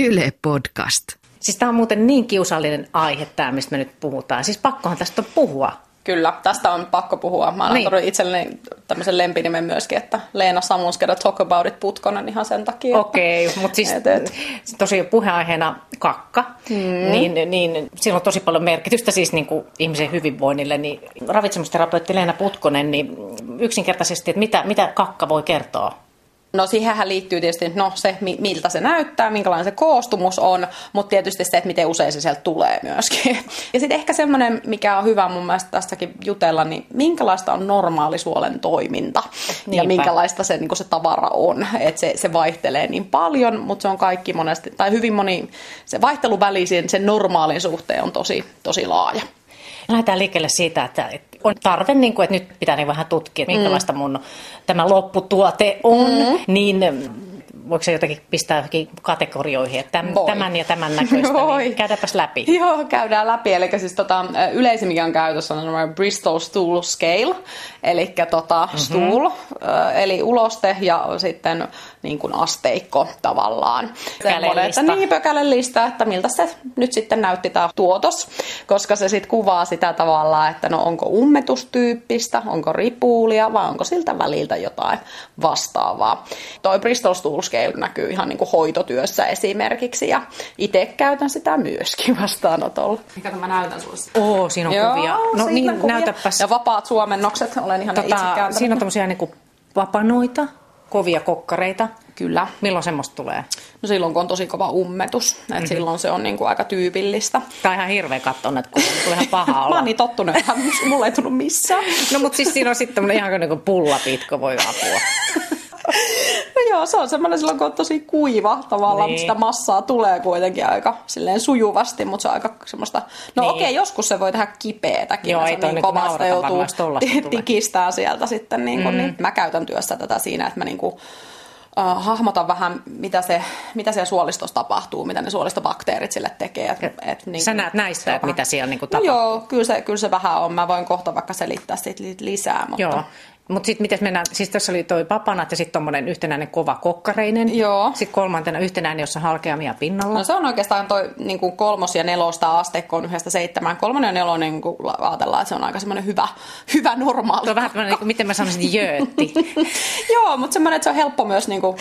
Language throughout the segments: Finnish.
Yle Podcast. Siis tämä on muuten niin kiusallinen aihe tämä, mistä me nyt puhutaan. Siis pakkohan tästä on puhua. Kyllä, tästä on pakko puhua. Mä annan niin. itselleni tämmöisen lempinimen myöskin, että Leena Samunskeda Talk About It Putkonen ihan sen takia. Okei, okay, mutta siis et, et. tosiaan puheenaiheena kakka, mm. niin, niin sillä on tosi paljon merkitystä siis niin kuin ihmisen hyvinvoinnille. Niin ravitsemusterapeutti Leena Putkonen, niin yksinkertaisesti, että mitä, mitä kakka voi kertoa? No siihenhän liittyy tietysti no, se, miltä se näyttää, minkälainen se koostumus on, mutta tietysti se, että miten usein se sieltä tulee myöskin. Ja sitten ehkä semmoinen, mikä on hyvä mun mielestä tässäkin jutella, niin minkälaista on normaali suolen toiminta Niinpä. ja minkälaista se, niin se tavara on. Että se, se vaihtelee niin paljon, mutta se on kaikki monesti, tai hyvin moni, se vaihteluväli sen normaalin suhteen on tosi, tosi laaja. Lähdetään liikkeelle siitä, että on tarve, niin kuin, että nyt pitää niin vähän tutkia, minkälaista mm. mun tämä lopputuote on, mm. niin voiko se jotenkin pistää johonkin kategorioihin, että tämän, tämän ja tämän näköistä, niin Voi. niin käydäpäs läpi. Joo, käydään läpi. Eli siis tota, yleisin, mikä on käytössä, on Bristol Stool Scale, eli tota, mm-hmm. stool, eli uloste ja sitten niin kuin asteikko tavallaan. Semmoinen, että niin, pökälelista, että miltä se nyt sitten näytti tämä tuotos, koska se sitten kuvaa sitä tavallaan, että no onko ummetustyyppistä, onko ripuulia vai onko siltä väliltä jotain vastaavaa. Toi Bristol Stool Scale näkyy ihan niin kuin hoitotyössä esimerkiksi ja itse käytän sitä myöskin vastaanotolla. Mikä mä näytän sulle? Oo, siinä on Joo, kuvia. No niin, kuvia. näytäpäs. Ja vapaat suomennokset, olen ihan tota, itse kääntänyt. Siinä on tämmöisiä niin kuin vapanoita, kovia kokkareita. Kyllä. Milloin semmoista tulee? No silloin, kun on tosi kova ummetus. Mm-hmm. Et silloin se on niinku aika tyypillistä. Tämä on ihan hirveä katsoa, että kun tulee ihan paha olla. Mä oon niin tottunut, että mulla ei tullut missään. no mutta siis siinä on sitten ihan niin kuin pullapitko voi apua. Joo, se on semmoinen silloin, kun on tosi kuiva tavallaan, niin. mutta sitä massaa tulee kuitenkin aika silleen sujuvasti, mutta se on aika semmoista, no niin. okei, joskus se voi tehdä kipeätäkin, joo, ei niin kovasta joutuu tikistää sieltä sitten, niin, kuin, mm. niin mä käytän työssä tätä siinä, että mä niin kuin, uh, hahmotan vähän, mitä, se, mitä siellä suolistossa tapahtuu, mitä ne suolistobakteerit sille tekee. Et, et, niin Sä näet näistä, että mitä siellä niin kuin tapahtuu? No joo, kyllä se, kyllä se vähän on. Mä voin kohta vaikka selittää siitä lisää. Mutta... Joo. Mutta sitten miten mennään, siis tässä oli toi papanat ja sitten tuommoinen yhtenäinen kova kokkareinen. Joo. Sitten kolmantena yhtenäinen, jossa on halkeamia pinnalla. No se on oikeastaan toi niin kuin kolmos ja nelosta asteikko on yhdestä seitsemään. Kolmonen ja nelonen niin kuin ajatellaan, että se on aika semmoinen hyvä, hyvä normaali. Se on vähän niin kuin, miten mä sanoisin, jöötti. Joo, mutta semmoinen, että se on helppo myös, niin kuin,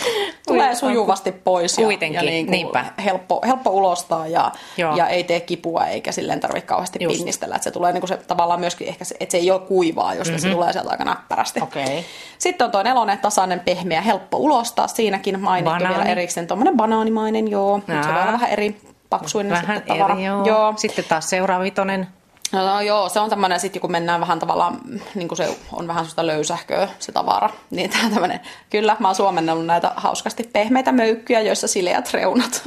tulee sujuvasti pois. Kuitenkin, ja, ja niin kuin, niinpä. Helppo, helppo ulostaa ja, ja ei tee kipua eikä silleen tarvitse kauheasti Just. pinnistellä. Että se tulee niin kuin se, tavallaan myöskin ehkä, se, että se ei ole kuivaa, jos mm-hmm. se tulee sieltä aika näppärästi. Okay. Sitten on tuo nelonen, tasainen, pehmeä, helppo ulostaa. Siinäkin mainittu Banaani. vielä erikseen tuommoinen banaanimainen, joo. Mutta se voi olla vähän eri paksuinen vähän sitten tavara. Eri, joo. joo. Sitten taas seuraava vitonen. No, no joo, se on tämmöinen, sitten kun mennään vähän tavallaan, niin kuin se on vähän sellaista löysähköä se tavara, niin tämä tämmöinen, kyllä mä oon suomennellut näitä hauskasti pehmeitä möykkyjä, joissa sileät reunat.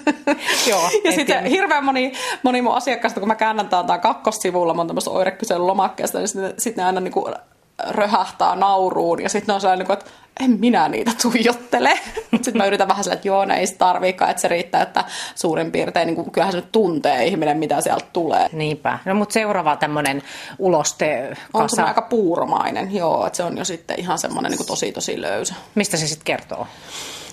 joo, ja sitten hirveän moni, moni mun asiakkaista, kun mä käännän tämän kakkossivulla, mä oon tämmöistä oirekysely lomakkeesta, niin sitten sit ne aina niin kuin röhähtää nauruun ja sitten on sellainen, että en minä niitä tuijottele. Sitten mä yritän vähän sillä, että joo, ne ei tarviikaan, että se riittää, että suurin piirtein, niin kuin, kyllähän se nyt tuntee ihminen, mitä sieltä tulee. Niinpä. No mutta seuraava tämmöinen uloste On se aika puuromainen, joo, että se on jo sitten ihan semmoinen niin kuin tosi tosi löysä. Mistä se sitten kertoo?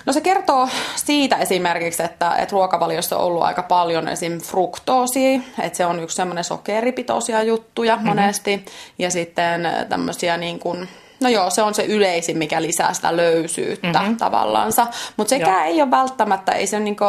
No se kertoo siitä esimerkiksi, että, että ruokavaliossa on ollut aika paljon esim. fruktoosia, että se on yksi semmoinen sokeripitoisia juttuja mm-hmm. monesti, ja sitten tämmöisiä niin kuin, No joo, se on se yleisin, mikä lisää sitä löysyyttä mm-hmm. tavallaansa. Mutta sekään joo. ei ole välttämättä, ei se niinku,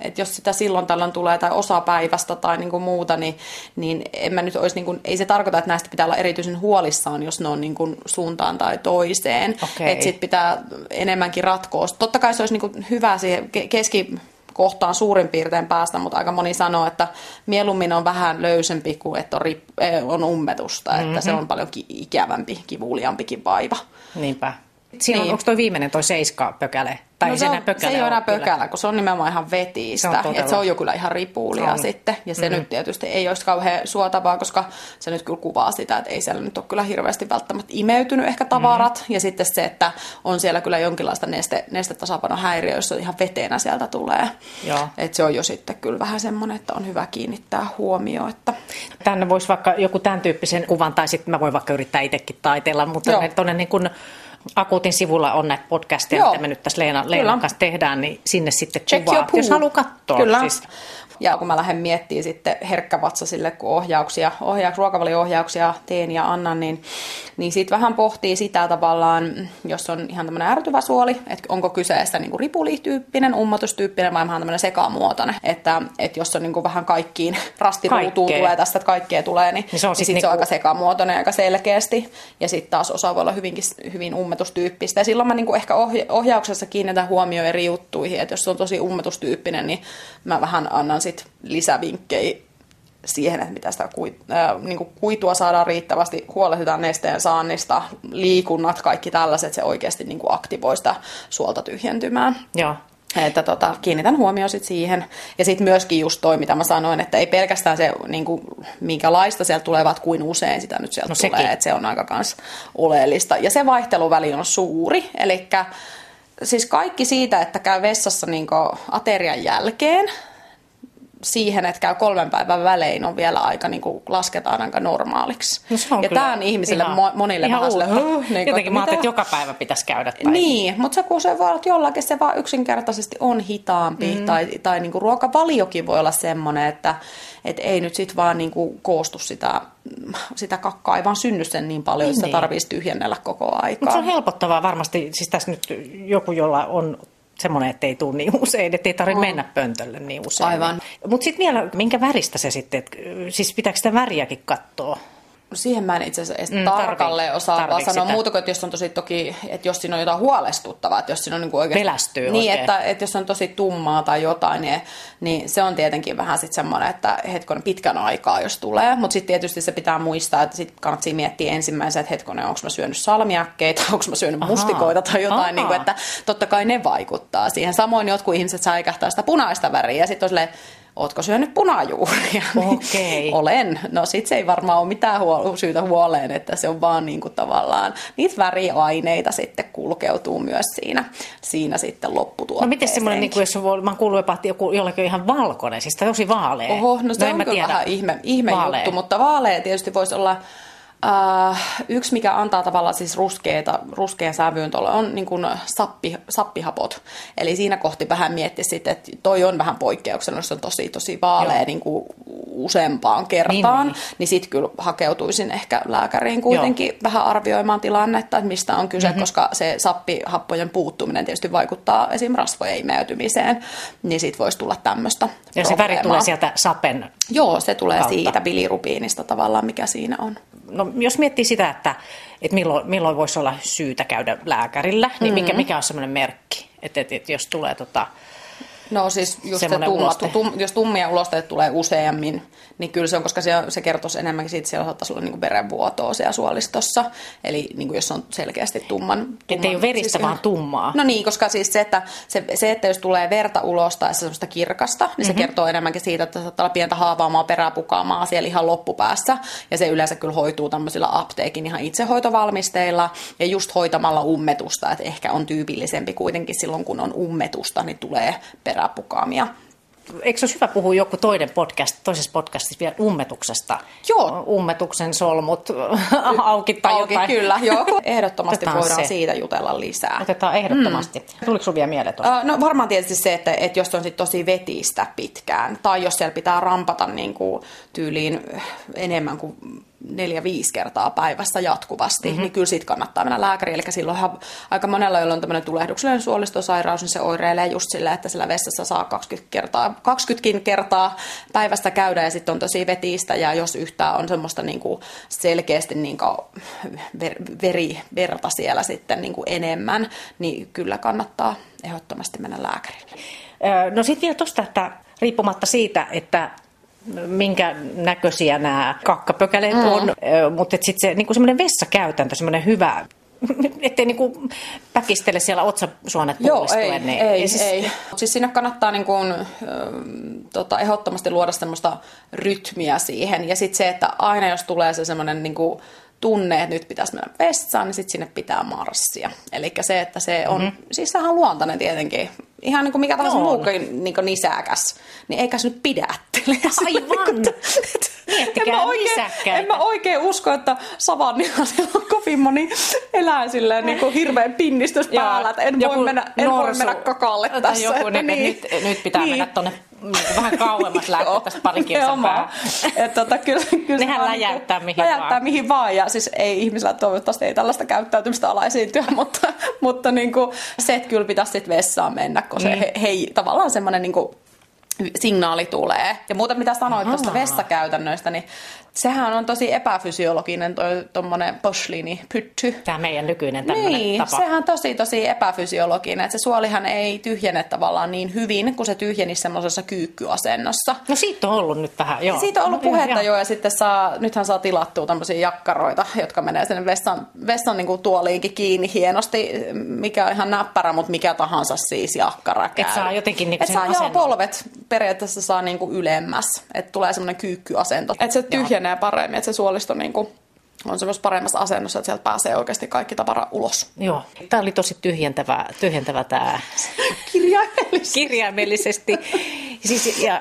että jos sitä silloin tällöin tulee tai osa päivästä tai niin kuin muuta, niin, niin en mä nyt olisi, niin kuin, ei se tarkoita, että näistä pitää olla erityisen huolissaan, jos ne on niin kuin suuntaan tai toiseen. Okay. Että sit pitää enemmänkin ratkoa. Totta kai se olisi niin kuin hyvä siihen keski kohtaan suurin piirtein päästä, mutta aika moni sanoo, että mieluummin on vähän löysempi kuin että on, rip- eh, on ummetusta, mm-hmm. että se mhm. on paljon ikävämpi, kivuliampikin vaiva. Niinpä. Siinä niin. on, onko toi viimeinen toi seiska pökäle? Tai no se, on, se ei ole enää pökälä, kun se on nimenomaan ihan vetiistä. Se on, se on jo kyllä ihan ripuulia on. sitten. Ja se mm-hmm. nyt tietysti ei olisi kauhean suotavaa, koska se nyt kyllä kuvaa sitä, että ei siellä nyt ole kyllä hirveästi välttämättä imeytynyt ehkä tavarat. Mm-hmm. Ja sitten se, että on siellä kyllä jonkinlaista neste, nestetasapanohäiriö, jos ihan veteenä sieltä tulee. Joo. Et se on jo sitten kyllä vähän semmoinen, että on hyvä kiinnittää huomioon. Että... Tänne voisi vaikka joku tämän tyyppisen kuvan, tai sitten mä voin vaikka yrittää itsekin taitella, mutta tuonne niin kuin Akuutin sivulla on näitä podcasteja, Joo. mitä me nyt tässä Leena, Leenan kanssa tehdään, niin sinne sitten Check kuvaa, jos haluaa katsoa. Kyllä. Siis. Ja kun mä lähden miettimään sitten herkkävatsasille, kun ohjauksia, ohjauksia ruokavalio-ohjauksia teen ja annan, niin, niin sitten vähän pohtii sitä tavallaan, jos on ihan tämmöinen ärtyvä suoli, että onko kyseessä niin kuin ripulityyppinen, ummotustyyppinen vai vähän tämmöinen sekamuotoinen. Että, että jos on niin kuin vähän kaikkiin rastiruutuun Kaikkea. tulee tästä, että kaikkea tulee, niin, Niin se on niin sit sit se niinku- on aika sekamuotoinen aika selkeästi. Ja sitten taas osa voi olla hyvinkin hyvin ummetustyyppistä. Ja silloin mä niinku ehkä ohja- ohjauksessa kiinnitän huomioon eri juttuihin, että jos se on tosi ummetustyyppinen, niin mä vähän annan sit lisävinkkejä siihen, että mitä sitä kuit, äh, niin kuitua saadaan riittävästi, huolehditaan nesteen saannista, liikunnat, kaikki tällaiset, se oikeasti niin aktivoi sitä suolta tyhjentymään. Joo. Että tota, kiinnitän huomioon sit siihen. Ja sitten myöskin just toi, mitä mä sanoin, että ei pelkästään se, niin kuin, minkälaista sieltä tulevat, kuin usein sitä nyt sieltä No sekin. tulee. Että se on aika kans oleellista. Ja se vaihteluväli on suuri. Eli siis kaikki siitä, että käy vessassa niin aterian jälkeen, siihen, että käy kolmen päivän välein, on vielä aika, niin kuin, lasketaan aika normaaliksi. No se on ja tämä on ihmisille, ihan- mo- monille ihan vähän uutta. "Huh", niin kuin, Jotenkin mä ajattelin, mitä? että joka päivä pitäisi käydä. Tai... Niin, mutta se kun se voi olla, että jollakin se vaan yksinkertaisesti on hitaampi, mm. tai, tai niinku ruokavaliokin voi olla semmoinen, että et ei nyt sit vaan niinku koostu sitä, sitä kakkaa, ei vaan synny sen niin paljon, että sitä Niin. tarvitsisi tyhjennellä koko Mutta aikaa. se on helpottavaa varmasti, siis tässä nyt joku, jolla on semmoinen, että ei tule niin usein, että ei tarvitse mennä pöntölle niin usein. Aivan. Mutta sitten vielä, minkä väristä se sitten, et, siis pitääkö sitä väriäkin katsoa? Siihen mä en itse asiassa edes Mm, tarkalleen osaa vaan sanoa sitä? muuta kuin, että jos on tosi toki, että jos siinä on jotain huolestuttavaa, että jos siinä on niin oikeasti... Pelästyy Niin, oikein. että, että jos on tosi tummaa tai jotain, niin, niin se on tietenkin vähän sitten semmoinen, että hetkonen pitkän aikaa, jos tulee. Mutta sitten tietysti se pitää muistaa, että sitten kannattaa miettiä ensimmäisenä, että hetkonen, onko mä syönyt salmiakkeita, onko mä syönyt Ahaa. mustikoita tai jotain, Ahaa. niin kuin, että totta kai ne vaikuttaa siihen. Samoin jotkut ihmiset säikähtää sitä punaista väriä ja sitten on silleen, Ootko syönyt punajuuria? Okei. Olen. No sit se ei varmaan ole mitään huol- syytä huoleen, että se on vaan niinku tavallaan, niitä väriaineita sitten kulkeutuu myös siinä, siinä sitten No lopputuotteeseen. miten semmoinen, niin kuin jos on, mä kuullut jopa, että joku, jollekin on ihan valkoinen, siis tosi vaalea. Oho, no se en on kyllä tiedä. vähän ihme, ihme Vaalea. juttu, mutta vaalea tietysti voisi olla äh, yksi, mikä antaa tavallaan siis ruskeita, ruskean sävyyn tuolle on niin kuin sappi, sappihapot. Eli siinä kohti vähän mietti sitten, että toi on vähän poikkeuksena, jos on tosi tosi vaalea niin kuin useampaan kertaan, Niin, niin, niin sitten kyllä hakeutuisin ehkä lääkäriin kuitenkin Joo. vähän arvioimaan tilannetta, että mistä on kyse, mm-hmm. koska se sappihappojen puuttuminen tietysti vaikuttaa esim. rasvojen imeytymiseen, niin siitä voisi tulla tämmöistä Ja se väri tulee sieltä sapen. Joo, se tulee kautta. siitä bilirubiinista tavallaan, mikä siinä on. No, jos miettii sitä, että, että milloin, milloin voisi olla syytä käydä lääkärillä, niin mikä, mikä on semmoinen merkki, että, että, että jos tulee tota, No siis just se tumma, tum, jos tummia ulosteita tulee useammin, niin kyllä se on, koska se, se kertoisi enemmänkin siitä, että siellä saattaisi olla niin verenvuotoa siellä suolistossa. Eli niin kuin jos on selkeästi tumman... tumman että ei ole veristä, siis vaan tummaa. No niin, koska siis se, että, se, se, että jos tulee verta ulos tai semmoista kirkasta, niin Mhm. se kertoo enemmänkin siitä, että saattaa olla pientä haavaamaa peräpukaamaa siellä ihan loppupäässä. Ja se yleensä kyllä hoituu tämmöisillä apteekin ihan itsehoitovalmisteilla ja just hoitamalla ummetusta, että ehkä on tyypillisempi kuitenkin silloin, kun on ummetusta, niin tulee peräpukaamia. Eikö se olisi hyvä puhua joku toinen podcast, toisessa podcastissa vielä ummetuksesta? Joo. Ummetuksen solmut auki tai Auki, jotain. kyllä, joo. Ehdottomasti Otetaan voidaan se. siitä jutella lisää. Otetaan ehdottomasti. Mm. Tuliko sinulla vielä mieleen? Ö, No varmaan tietysti se, että, että jos on sit tosi vetistä pitkään, tai jos siellä pitää rampata niin kuin tyyliin enemmän kuin neljä-viisi kertaa päivässä jatkuvasti, mm-hmm. niin kyllä siitä kannattaa mennä lääkäriin. Eli silloinhan aika monella, jolla on tämmöinen tulehduksellinen suolistosairaus, niin se oireilee just sillä, että siellä vessassa saa 20 kertaa, 20 kertaa päivästä käydä, ja sitten on tosi vetistä, ja jos yhtään on semmoista niin kuin selkeästi niin kuin ver, veri, verta siellä sitten niin kuin enemmän, niin kyllä kannattaa ehdottomasti mennä lääkärille. No sitten vielä tuosta, että riippumatta siitä, että minkä näköisiä nämä kakkapökäleet mm. on, mutta sitten se niinku semmoinen vessakäytäntö, semmoinen hyvä, ettei niinku päkistele siellä otsasuonet Joo, ei, niin- ei, ja siis, ei. Siis siinä kannattaa niin kuin, ö, tota, ehdottomasti luoda semmoista rytmiä siihen. Ja sitten se, että aina jos tulee se semmoinen niin kuin, tunne, että nyt pitäisi mennä vessaan, niin sitten sinne pitää marssia. Eli se, että se on, mm-hmm. siis sehän on luontainen tietenkin, ihan niin kuin mikä tahansa no muukin niin nisäkäs, niin eikä se nyt pidättele. Aivan! Miettikää en mä, oikein, en mä oikein usko, että savannilla siellä on kovin moni elää silleen niin kuin hirveän pinnistys päällä, että en, voi mennä, en norsu, voi mennä kakalle tässä. Joku, että niin, nyt, nyt pitää niin. mennä tuonne niin vähän kauemmas lähteä tästä pari kilsaa että tota, kyllä, kyllä Nehän läjäyttää niin mihin läjäyttää vaan. mihin vaan. Ja siis ei ihmisellä toivottavasti ei tällaista käyttäytymistä ala esiintyä, mutta, mutta niin kuin, se, että kyllä pitäisi sitten vessaan mennä, kun se mm. he, hei, tavallaan semmoinen niin kuin, signaali tulee. Ja muuta mitä sanoit Aha. tuosta vessakäytännöistä, niin sehän on tosi epäfysiologinen toi tuommoinen posliini pytty. Tämä meidän nykyinen tämmöinen niin, tapa. sehän on tosi tosi epäfysiologinen. Että se suolihan ei tyhjene tavallaan niin hyvin, kun se tyhjenisi semmoisessa kyykkyasennossa. No siitä on ollut nyt vähän, joo. Siitä on ollut no, puhetta jo, ja sitten saa, nythän saa tilattua tämmöisiä jakkaroita, jotka menee sinne vessan, vessan niin kuin tuoliinkin kiinni hienosti, mikä on ihan näppärä, mutta mikä tahansa siis jakkara käy. Et saa jotenkin niin Et saa joo, polvet periaatteessa saa niin kuin ylemmäs, että tulee semmoinen kyykkyasento. Että se tyhjenee paremmin, että se suolisto niin kuin on semmoisessa paremmassa asennossa, että sieltä pääsee oikeasti kaikki tavara ulos. Joo, tämä oli tosi tyhjentävä, tyhjentävä tämä Kirjaimellisesti. kirjaimellisesti. Siis, ja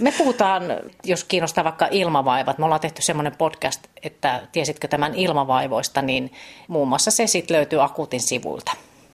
me puhutaan, jos kiinnostaa vaikka ilmavaivat, me ollaan tehty semmoinen podcast, että tiesitkö tämän ilmavaivoista, niin muun muassa se sitten löytyy akuutin sivuilta.